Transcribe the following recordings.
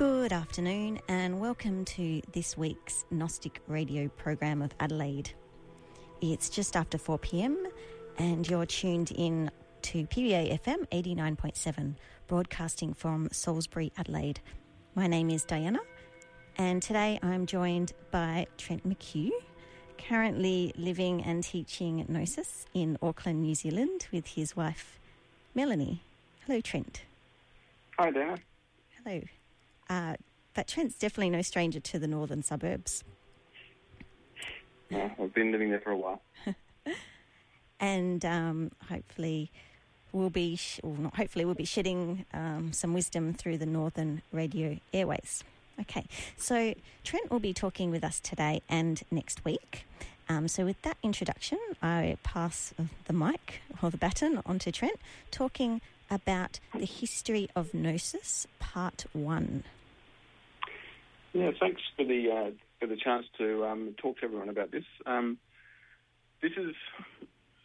Good afternoon, and welcome to this week's Gnostic radio program of Adelaide. It's just after 4 pm, and you're tuned in to PBA FM 89.7, broadcasting from Salisbury, Adelaide. My name is Diana, and today I'm joined by Trent McHugh, currently living and teaching Gnosis in Auckland, New Zealand, with his wife Melanie. Hello, Trent. Hi, Diana. Hello. Uh, but Trent's definitely no stranger to the northern suburbs. Yeah, I've been living there for a while. and um, hopefully we'll be, sh- well, not hopefully, we'll be shedding um, some wisdom through the Northern Radio airways. Okay, so Trent will be talking with us today and next week. Um, so, with that introduction, I pass the mic or the baton on to Trent, talking about the history of Gnosis, Part One. Yeah, thanks for the uh, for the chance to um, talk to everyone about this. Um, this is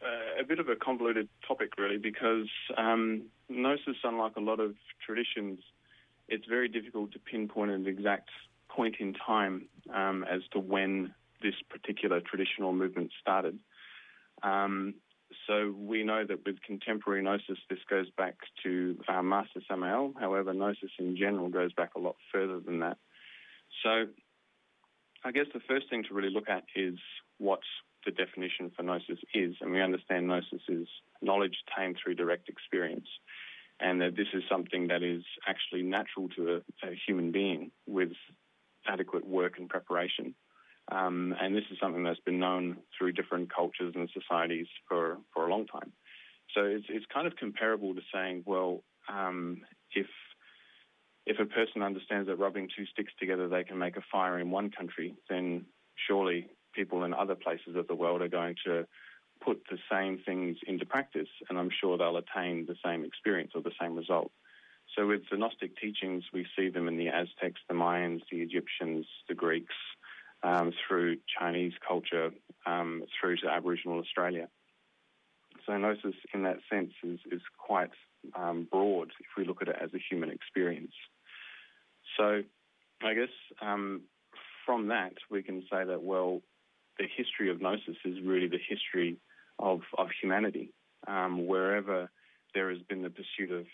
uh, a bit of a convoluted topic, really, because um, Gnosis, unlike a lot of traditions, it's very difficult to pinpoint an exact point in time um, as to when this particular traditional movement started. Um, so we know that with contemporary Gnosis, this goes back to uh, Master Samael. However, Gnosis in general goes back a lot further than that. So I guess the first thing to really look at is what the definition for gnosis is. And we understand gnosis is knowledge attained through direct experience. And that this is something that is actually natural to a, a human being with adequate work and preparation. Um, and this is something that's been known through different cultures and societies for, for a long time. So it's, it's kind of comparable to saying, well, um, if if a person understands that rubbing two sticks together they can make a fire in one country, then surely people in other places of the world are going to put the same things into practice, and I'm sure they'll attain the same experience or the same result. So with the Gnostic teachings, we see them in the Aztecs, the Mayans, the Egyptians, the Greeks, um, through Chinese culture, um, through to Aboriginal Australia. So Gnosis, in that sense, is, is quite um, broad if we look at it as a human experience. So I guess um, from that, we can say that, well, the history of Gnosis is really the history of, of humanity. Um, wherever there has been the pursuit of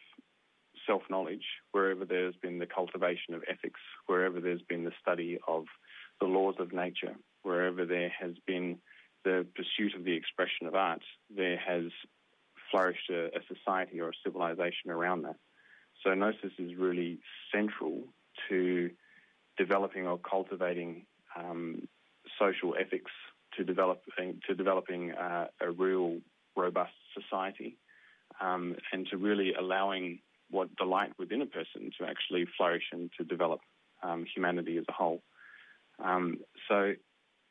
self knowledge, wherever there's been the cultivation of ethics, wherever there's been the study of the laws of nature, wherever there has been the pursuit of the expression of art, there has flourished a, a society or a civilization around that. So Gnosis is really central to developing or cultivating um, social ethics, to developing to developing uh, a real robust society, um, and to really allowing what delight within a person to actually flourish and to develop um, humanity as a whole. Um, so,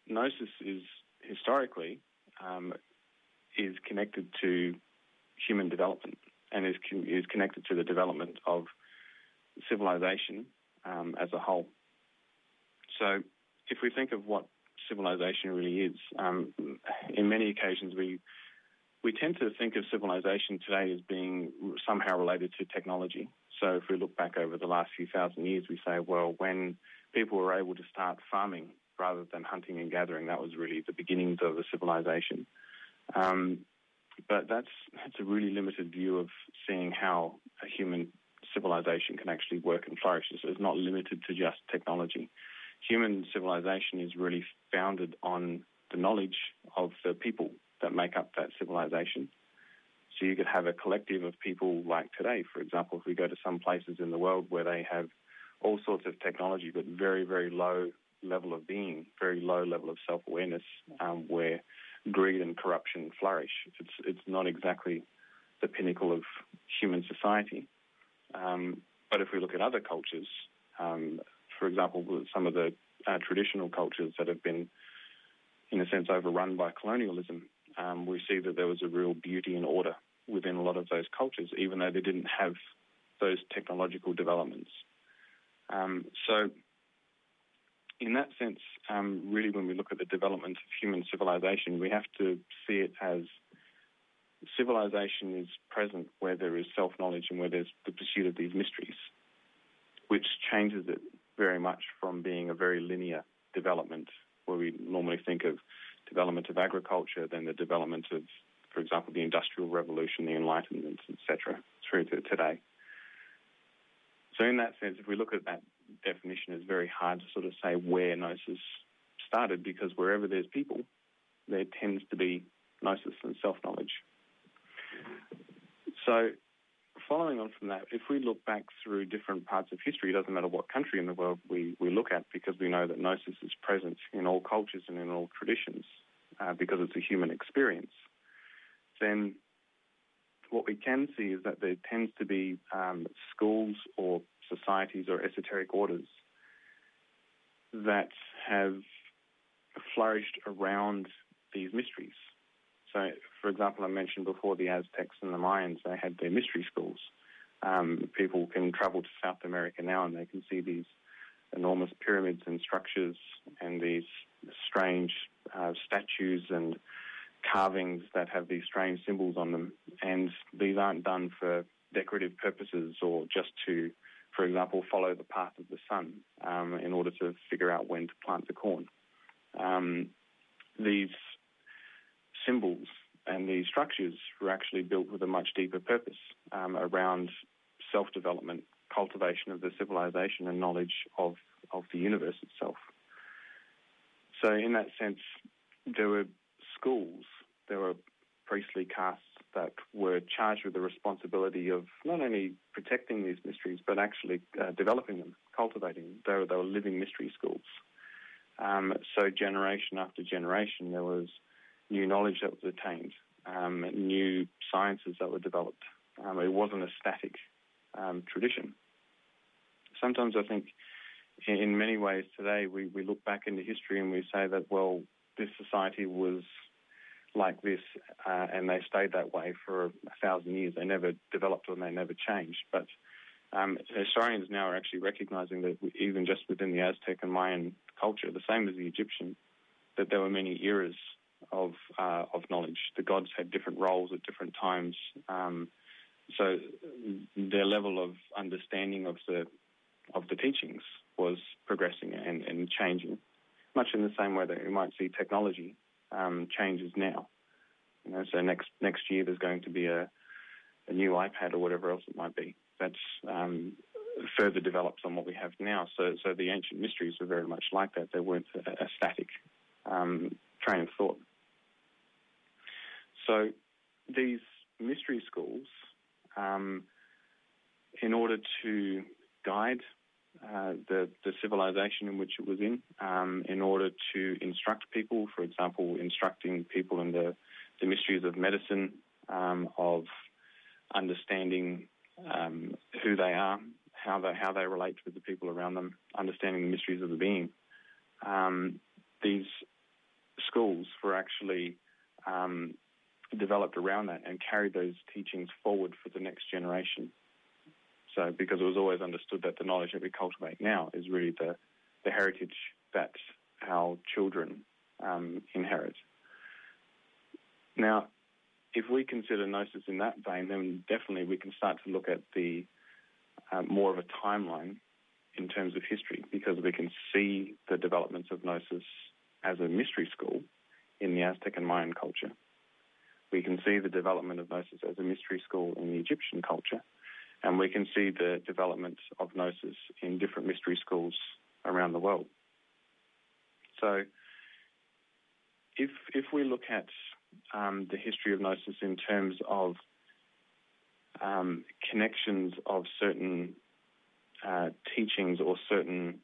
gnosis is historically um, is connected to human development and is is connected to the development of civilization um, as a whole. So, if we think of what civilization really is, um, in many occasions we we tend to think of civilization today as being somehow related to technology. So, if we look back over the last few thousand years, we say, well, when people were able to start farming rather than hunting and gathering, that was really the beginnings of a civilization. Um, but that's that's a really limited view of seeing how a human civilization can actually work and flourish. So it's not limited to just technology. Human civilization is really founded on the knowledge of the people that make up that civilization. So you could have a collective of people like today, for example, if we go to some places in the world where they have all sorts of technology, but very, very low level of being, very low level of self awareness, um, where greed and corruption flourish. It's, it's not exactly the pinnacle of human society. Um, but if we look at other cultures, um, for example, some of the uh, traditional cultures that have been, in a sense, overrun by colonialism, um, we see that there was a real beauty and order within a lot of those cultures, even though they didn't have those technological developments. Um, so, in that sense, um, really, when we look at the development of human civilization, we have to see it as civilization is present where there is self knowledge and where there's the pursuit of these mysteries. which changes it very much from being a very linear development, where we normally think of development of agriculture, then the development of, for example, the Industrial Revolution, the Enlightenment, etc., through to today. So in that sense, if we look at that definition, it's very hard to sort of say where gnosis started because wherever there's people, there tends to be gnosis and self-knowledge. So following on from that, if we look back through different parts of history, it doesn't matter what country in the world we, we look at because we know that gnosis is present in all cultures and in all traditions uh, because it's a human experience, then what we can see is that there tends to be um, schools or societies or esoteric orders that have flourished around these mysteries. So, for example, I mentioned before the Aztecs and the Mayans, they had their mystery schools. Um, people can travel to South America now and they can see these enormous pyramids and structures and these strange uh, statues and carvings that have these strange symbols on them. And these aren't done for decorative purposes or just to, for example, follow the path of the sun um, in order to figure out when to plant the corn. Um, these symbols and these structures were actually built with a much deeper purpose um, around self-development, cultivation of the civilization and knowledge of, of the universe itself. So in that sense, there were schools, there were priestly castes that were charged with the responsibility of not only protecting these mysteries, but actually uh, developing them, cultivating them. They were, they were living mystery schools. Um, so generation after generation, there was new knowledge that was attained, um, new sciences that were developed. Um, it wasn't a static um, tradition. Sometimes I think in many ways today we, we look back into history and we say that, well, this society was like this uh, and they stayed that way for a thousand years. They never developed and they never changed. But um, historians now are actually recognizing that even just within the Aztec and Mayan culture, the same as the Egyptian, that there were many eras of uh, of knowledge. The gods had different roles at different times, um, so their level of understanding of the of the teachings was progressing and, and changing, much in the same way that we might see technology um, changes now. You know, so next next year there's going to be a, a new iPad or whatever else it might be. That's um, further develops on what we have now. So, so the ancient mysteries were very much like that. They weren't a, a static um, train of thought. So these mystery schools, um, in order to guide uh, the, the, civilization in which it was in, um, in order to instruct people, for example, instructing people in the, the mysteries of medicine, um, of understanding um, who they are, how they how they relate with the people around them, understanding the mysteries of the being. Um, these schools were actually um, developed around that and carried those teachings forward for the next generation. So, because it was always understood that the knowledge that we cultivate now is really the, the heritage that our children um, inherit. Now, if we consider gnosis in that vein, then definitely we can start to look at the uh, more of a timeline in terms of history because we can see the developments of gnosis as a mystery school in the Aztec and Mayan culture. We can see the development of gnosis as a mystery school in the Egyptian culture, and we can see the development of gnosis in different mystery schools around the world. So, if if we look at um, the history of gnosis in terms of um, connections of certain uh, teachings or certain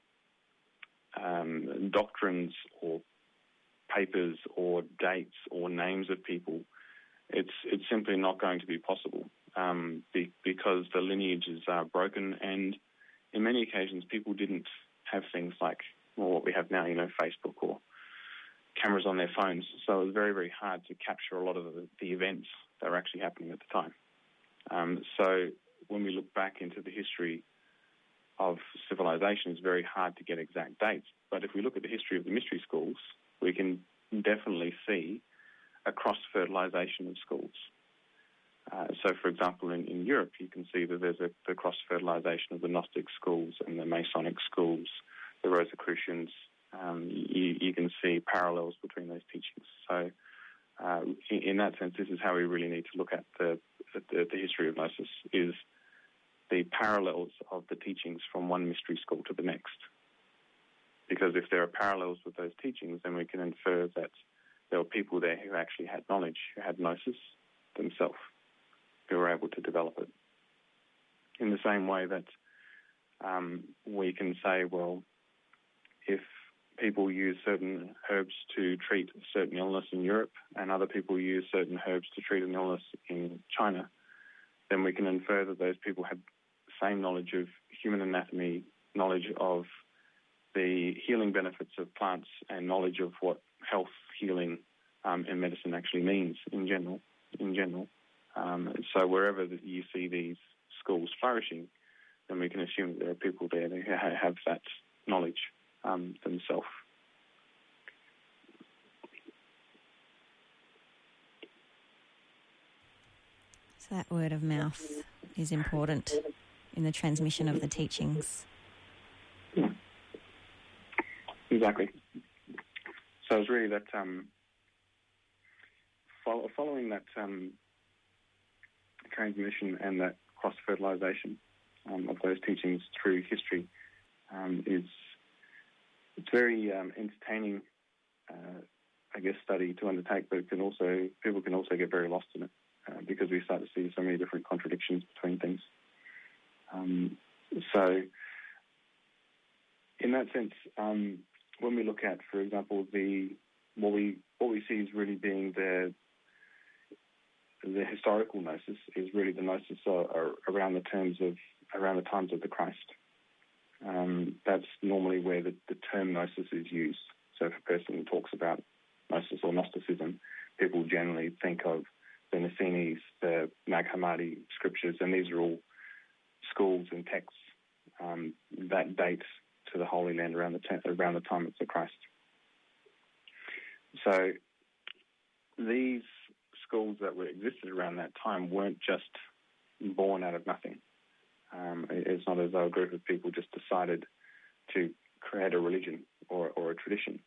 um, doctrines or papers or dates or names of people, it's it's simply not going to be possible um, be, because the lineages are broken, and in many occasions people didn't have things like well, what we have now, you know, Facebook or cameras on their phones. So it was very, very hard to capture a lot of the, the events that were actually happening at the time. Um, so when we look back into the history of civilization, it's very hard to get exact dates. But if we look at the history of the mystery schools, we can definitely see a cross fertilization of schools. Uh, so, for example, in, in, Europe, you can see that there's a the cross fertilization of the Gnostic schools and the Masonic schools, the Rosicrucians. Um, you, you, can see parallels between those teachings. So, uh, in, in, that sense, this is how we really need to look at the, the, the history of Gnosis: is the parallels of the teachings from one mystery school to the next. Because if there are parallels with those teachings, then we can infer that there were people there who actually had knowledge, who had gnosis themselves, who were able to develop it. In the same way that um, we can say, well, if people use certain herbs to treat a certain illness in Europe and other people use certain herbs to treat an illness in China, then we can infer that those people had the same knowledge of human anatomy, knowledge of the healing benefits of plants, and knowledge of what health healing um, and medicine actually means in general. In general, um, so wherever you see these schools flourishing, then we can assume that there are people there who have that knowledge um, themselves. So that word of mouth is important in the transmission of the teachings. Exactly. So it's really that um, follow, following that um, transmission and that cross fertilization um, of those teachings through history um, is it's very um, entertaining, uh, I guess, study to undertake, but can also people can also get very lost in it uh, because we start to see so many different contradictions between things. Um, so, in that sense, um, when we look at, for example, the what we what we see is really being the the historical gnosis is really the gnosis around the terms of around the times of the Christ. Um, that's normally where the, the, term gnosis is used. So if a person talks about gnosis or Gnosticism, people generally think of the Essenes, the Nag Hammadi scriptures, and these are all schools and texts um, that date to the Holy Land around the around the time of the Christ. So these schools that were existed around that time weren't just born out of nothing. Um, it's not as though a group of people just decided to create a religion or, or a tradition.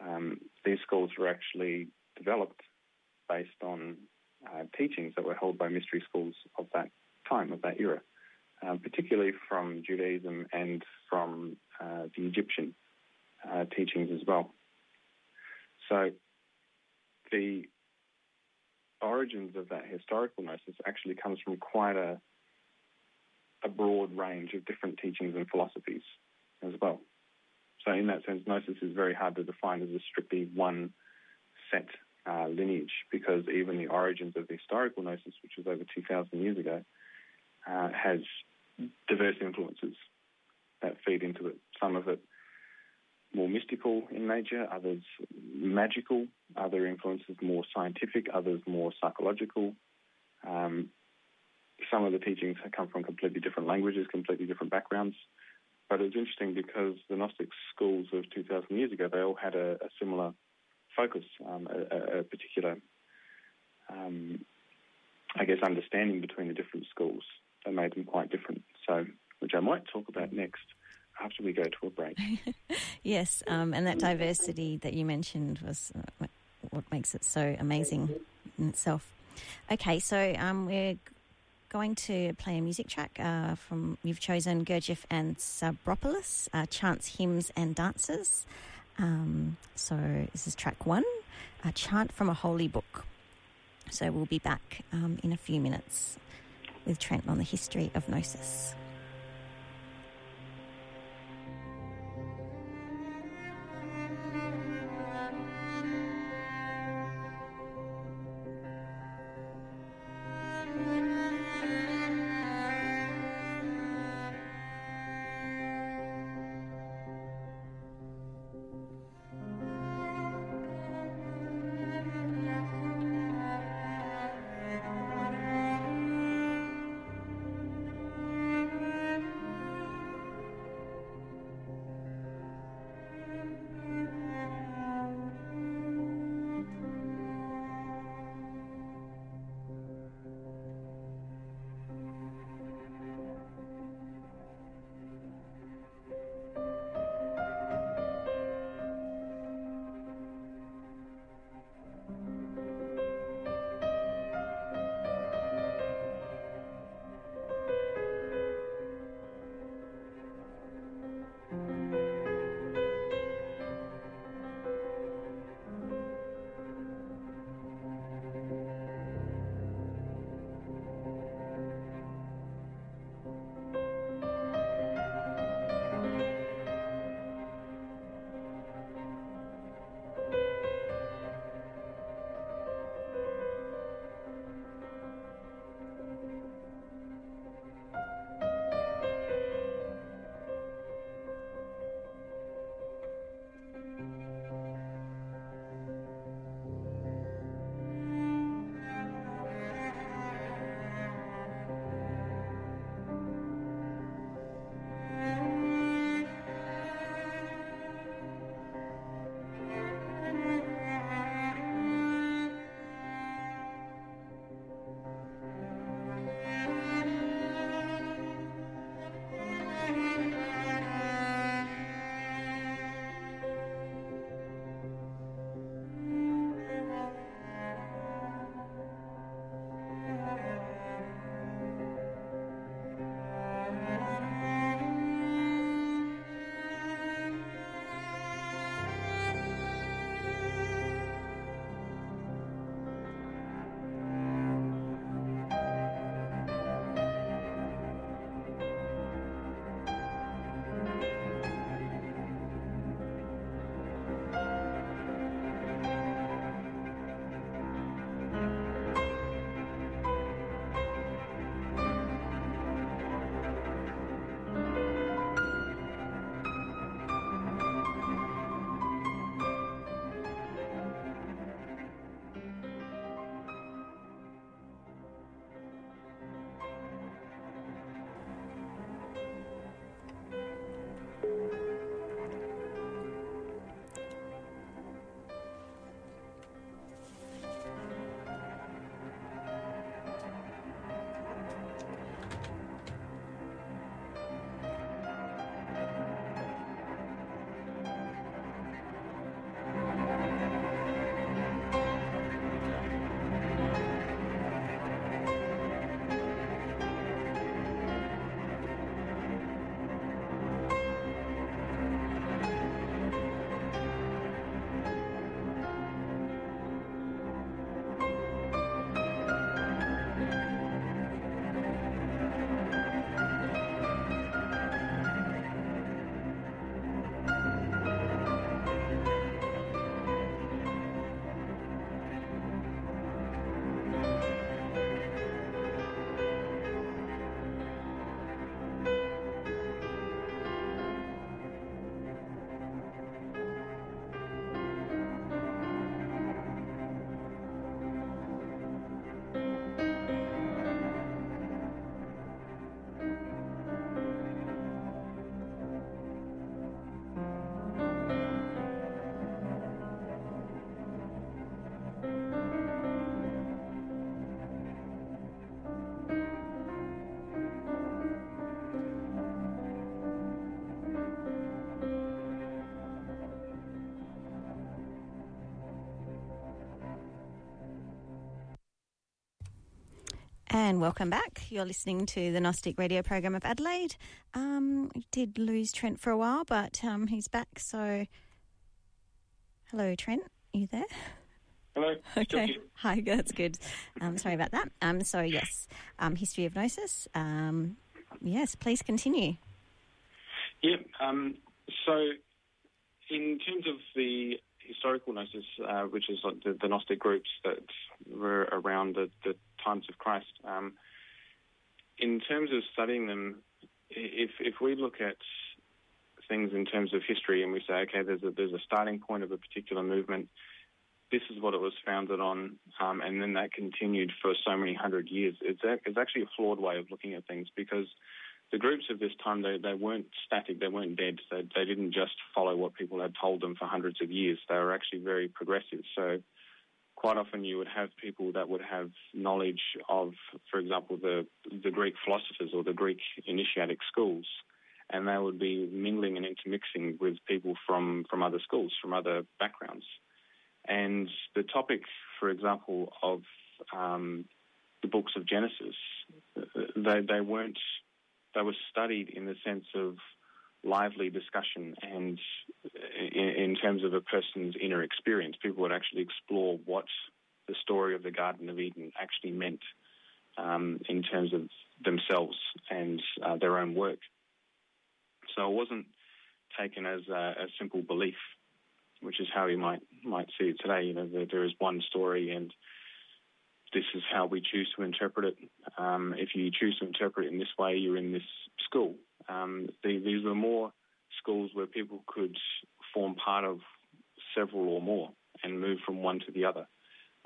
Um, these schools were actually developed based on uh, teachings that were held by mystery schools of that time, of that era, um, particularly from Judaism and from uh, the Egyptian uh, teachings as well. So the origins of that historical gnosis actually comes from quite a, a broad range of different teachings and philosophies as well. So in that sense, gnosis is very hard to define as a strictly one set uh, lineage because even the origins of the historical gnosis, which was over 2,000 years ago, uh, has diverse influences that feed into it. Some of it more mystical in nature, others magical, other influences more scientific, others more psychological. Um, some of the teachings come from completely different languages, completely different backgrounds. But it's interesting because the Gnostic schools of 2,000 years ago, they all had a, a similar focus, um, a, a, particular, um, I guess, understanding between the different schools that made them quite different. So, which I might talk about next after we go to a break. yes, um, and that diversity that you mentioned was uh, what makes it so amazing in itself. Okay, so um, we're going to play a music track uh, from you've chosen Gurdjieff and Tsabropoulos, uh, chants, hymns, and dances. Um, so this is track one, a chant from a holy book. So we'll be back um, in a few minutes with Trent on the history of Gnosis. And welcome back. You're listening to the Gnostic radio program of Adelaide. Um, we did lose Trent for a while, but um, he's back. So, hello, Trent. Are you there? Hello. Okay. Hi. That's good. Um, sorry about that. Um, so yes, um, history of gnosis. Um, yes, please continue. Yeah. Um, so, in terms of the historical gnosis, uh, which is the, the, Gnostic groups that were around the, the times of Christ. Um, in terms of studying them, if if we look at things in terms of history and we say, okay, there's a there's a starting point of a particular movement, this is what it was founded on, um, and then that continued for so many hundred years. It's a, it's actually a flawed way of looking at things because the groups of this time they, they weren't static, they weren't dead. They, they didn't just follow what people had told them for hundreds of years. They were actually very progressive. So quite often you would have people that would have knowledge of, for example, the the Greek philosophers or the Greek initiatic schools, and they would be mingling and intermixing with people from from other schools, from other backgrounds. And the topic, for example, of um, the books of Genesis, they they weren't they were studied in the sense of lively discussion and in, in, terms of a person's inner experience, people would actually explore what the story of the Garden of Eden actually meant um, in terms of themselves and uh, their own work. So it wasn't taken as a, a, simple belief, which is how we might might see it today. You know, that there is one story and this is how we choose to interpret it. Um, if you choose to interpret it in this way, you're in this school. Um, the, these were more schools where people could form part of several or more and move from one to the other.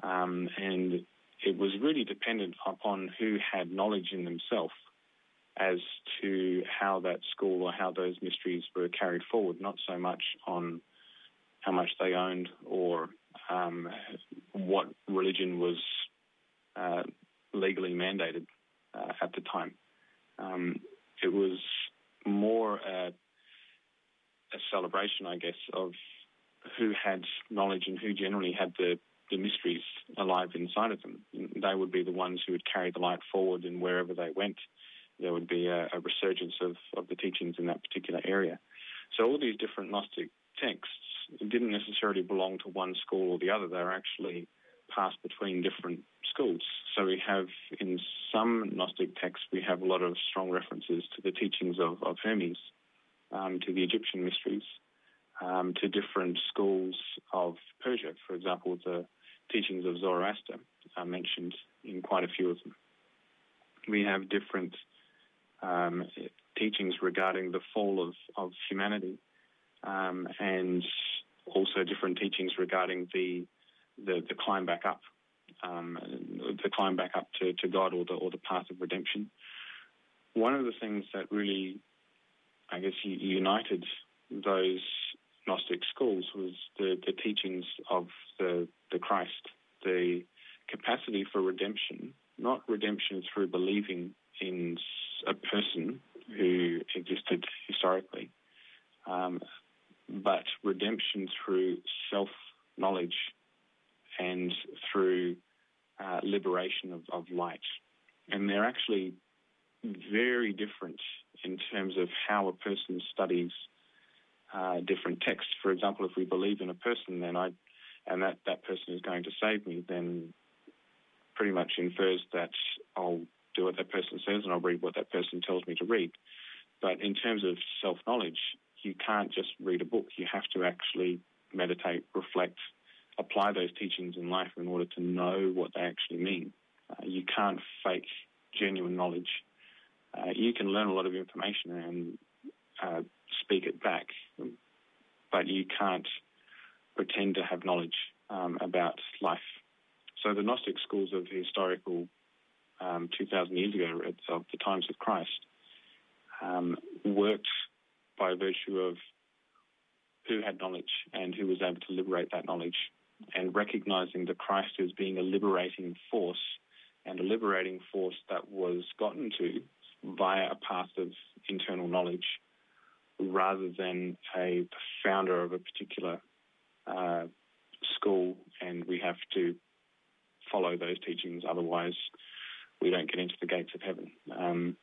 Um, and it was really dependent upon who had knowledge in themselves as to how that school or how those mysteries were carried forward, not so much on how much they owned or um, what religion was uh, legally mandated uh, at the time. Um, it was more a, I guess, of who had knowledge and who generally had the, the mysteries alive inside of them. They would be the ones who would carry the light forward, and wherever they went, there would be a, a resurgence of, of the teachings in that particular area. So all these different Gnostic texts didn't necessarily belong to one school or the other. They were actually passed between different schools. So we have in some Gnostic texts we have a lot of strong references to the teachings of, of Hermes, um, to the Egyptian mysteries, um, to different schools of Persia. For example, the teachings of Zoroaster are mentioned in quite a few of them. We have different um, teachings regarding the fall of, of humanity um, and also different teachings regarding the the, the climb back up, um, the climb back up to, to God or the or the path of redemption. One of the things that really, I guess, united those Gnostic schools was the, the teachings of the the Christ, the capacity for redemption, not redemption through believing in a person who existed historically, um, but redemption through self knowledge and through uh, liberation of, of light. And they're actually very different in terms of how a person studies uh, different texts. For example, if we believe in a person, then I, and that, that person is going to save me, then pretty much infers that I'll do what that person says and I'll read what that person tells me to read. But in terms of self knowledge, you can't just read a book. You have to actually meditate, reflect, apply those teachings in life in order to know what they actually mean. Uh, you can't fake genuine knowledge. Uh, you can learn a lot of information and uh, speak it back, but you can't pretend to have knowledge um, about life. So the Gnostic schools of historical um, 2,000 years ago, of the times of Christ, um, worked by virtue of who had knowledge and who was able to liberate that knowledge and recognizing the Christ as being a liberating force and a liberating force that was gotten to via a path of internal knowledge rather than a founder of a particular uh, school and we have to follow those teachings otherwise we don't get into the gates of heaven. Um,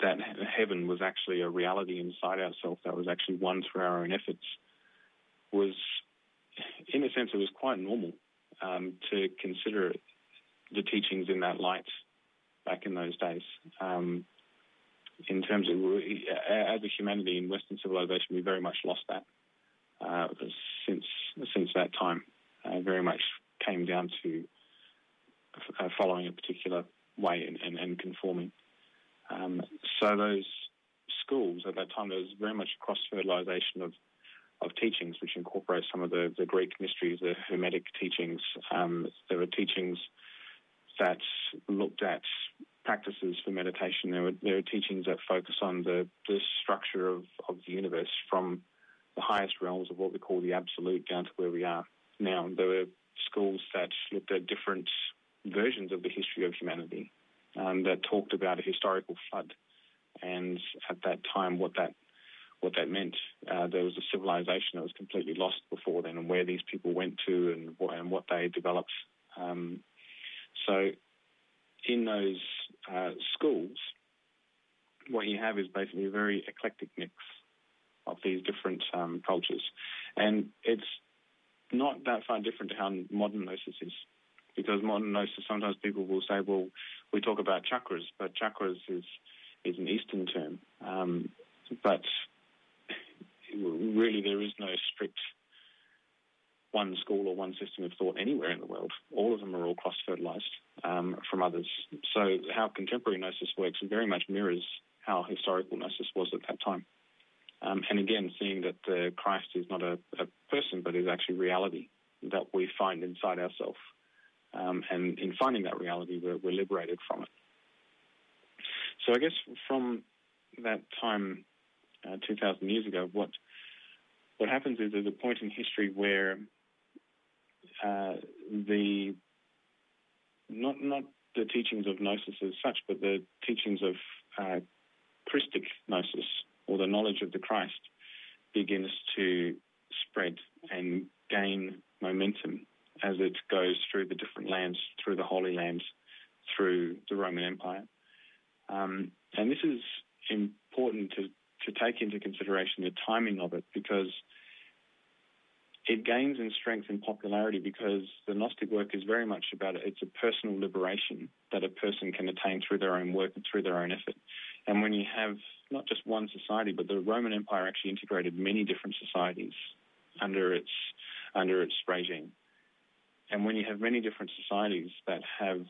that heaven was actually a reality inside ourselves that was actually won through our own efforts was, in a sense, it was quite normal um, to consider the teachings in that light back in those days. Um, in terms of, as a humanity in Western civilization, we very much lost that uh, since since that time. Uh, very much came down to uh, following a particular way and, and, and conforming. Um, so those schools at that time, there was very much cross fertilization of of teachings, which incorporate some of the, the Greek mysteries, the Hermetic teachings. Um, there were teachings that looked at practices for meditation. There were, there teachings that focus on the, the structure of, of the universe from the highest realms of what we call the absolute down to where we are now. There were schools that looked at different versions of the history of humanity um, that talked about a historical flood and at that time what that what that meant. Uh, there was a civilization that was completely lost before then, and where these people went to and what, and what they developed. Um, so, in those uh, schools, what you have is basically a very eclectic mix of these different um, cultures, and it's not that far different to how modern gnosis is. Because modern gnosis, sometimes people will say, "Well, we talk about chakras, but chakras is is an Eastern term." Um, but really there is no strict one school or one system of thought anywhere in the world. All of them are all cross fertilized um, from others. So, how contemporary gnosis works very much mirrors how historical gnosis was at that time. Um, and again, seeing that the Christ is not a, a, person, but is actually reality that we find inside ourselves. Um, and in finding that reality, we're, we're liberated from it. So, I guess from that time uh, 2,000 years ago, what what happens is there's a point in history where uh, the not not the teachings of gnosis as such, but the teachings of uh, Christic gnosis or the knowledge of the Christ begins to spread and gain momentum as it goes through the different lands, through the Holy Lands, through the Roman Empire. Um, and this is important to to take into consideration the timing of it because it gains in strength and popularity because the Gnostic work is very much about it. It's a personal liberation that a person can attain through their own work and through their own effort. And when you have not just one society, but the Roman Empire actually integrated many different societies under its under its regime. And when you have many different societies that have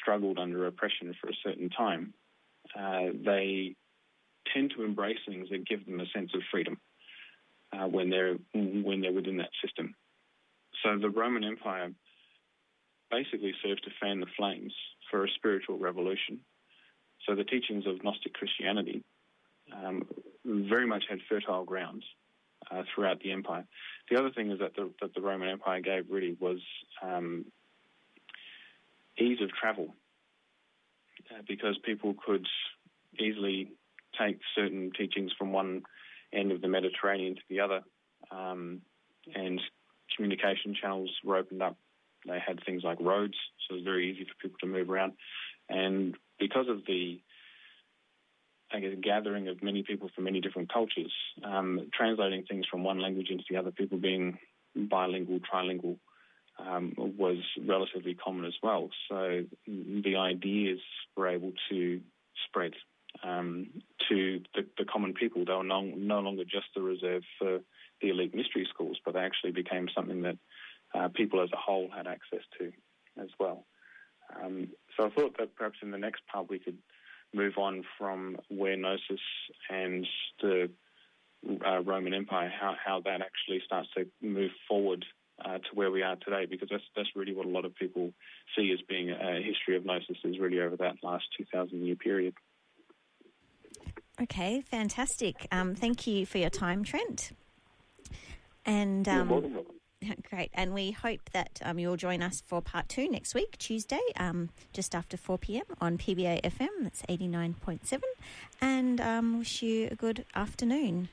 struggled under oppression for a certain time, uh, they tend to embrace things that give them a sense of freedom uh, when they're when they're within that system. So the Roman Empire basically served to fan the flames for a spiritual revolution. So the teachings of Gnostic Christianity um, very much had fertile grounds uh, throughout the empire. The other thing is that the, that the Roman Empire gave really was um, ease of travel uh, because people could easily take certain teachings from one end of the Mediterranean to the other, um, and communication channels were opened up. They had things like roads, so it was very easy for people to move around. And because of the I guess, gathering of many people from many different cultures, um, translating things from one language into the other, people being bilingual, trilingual, um, was relatively common as well. So the ideas were able to spread um, to the, the, common people. They were no, no, longer just the reserve for the elite mystery schools, but they actually became something that uh, people as a whole had access to as well. Um, so I thought that perhaps in the next part we could move on from where Gnosis and the uh, Roman Empire, how, how that actually starts to move forward uh, to where we are today, because that's that's really what a lot of people see as being a history of Gnosis is really over that last 2,000 year period. Okay, fantastic. Um, thank you for your time, Trent. And um, great. And we hope that um, you'll join us for part two next week, Tuesday, um, just after 4 p.m. on PBA FM. That's 89.7. And um, wish you a good afternoon.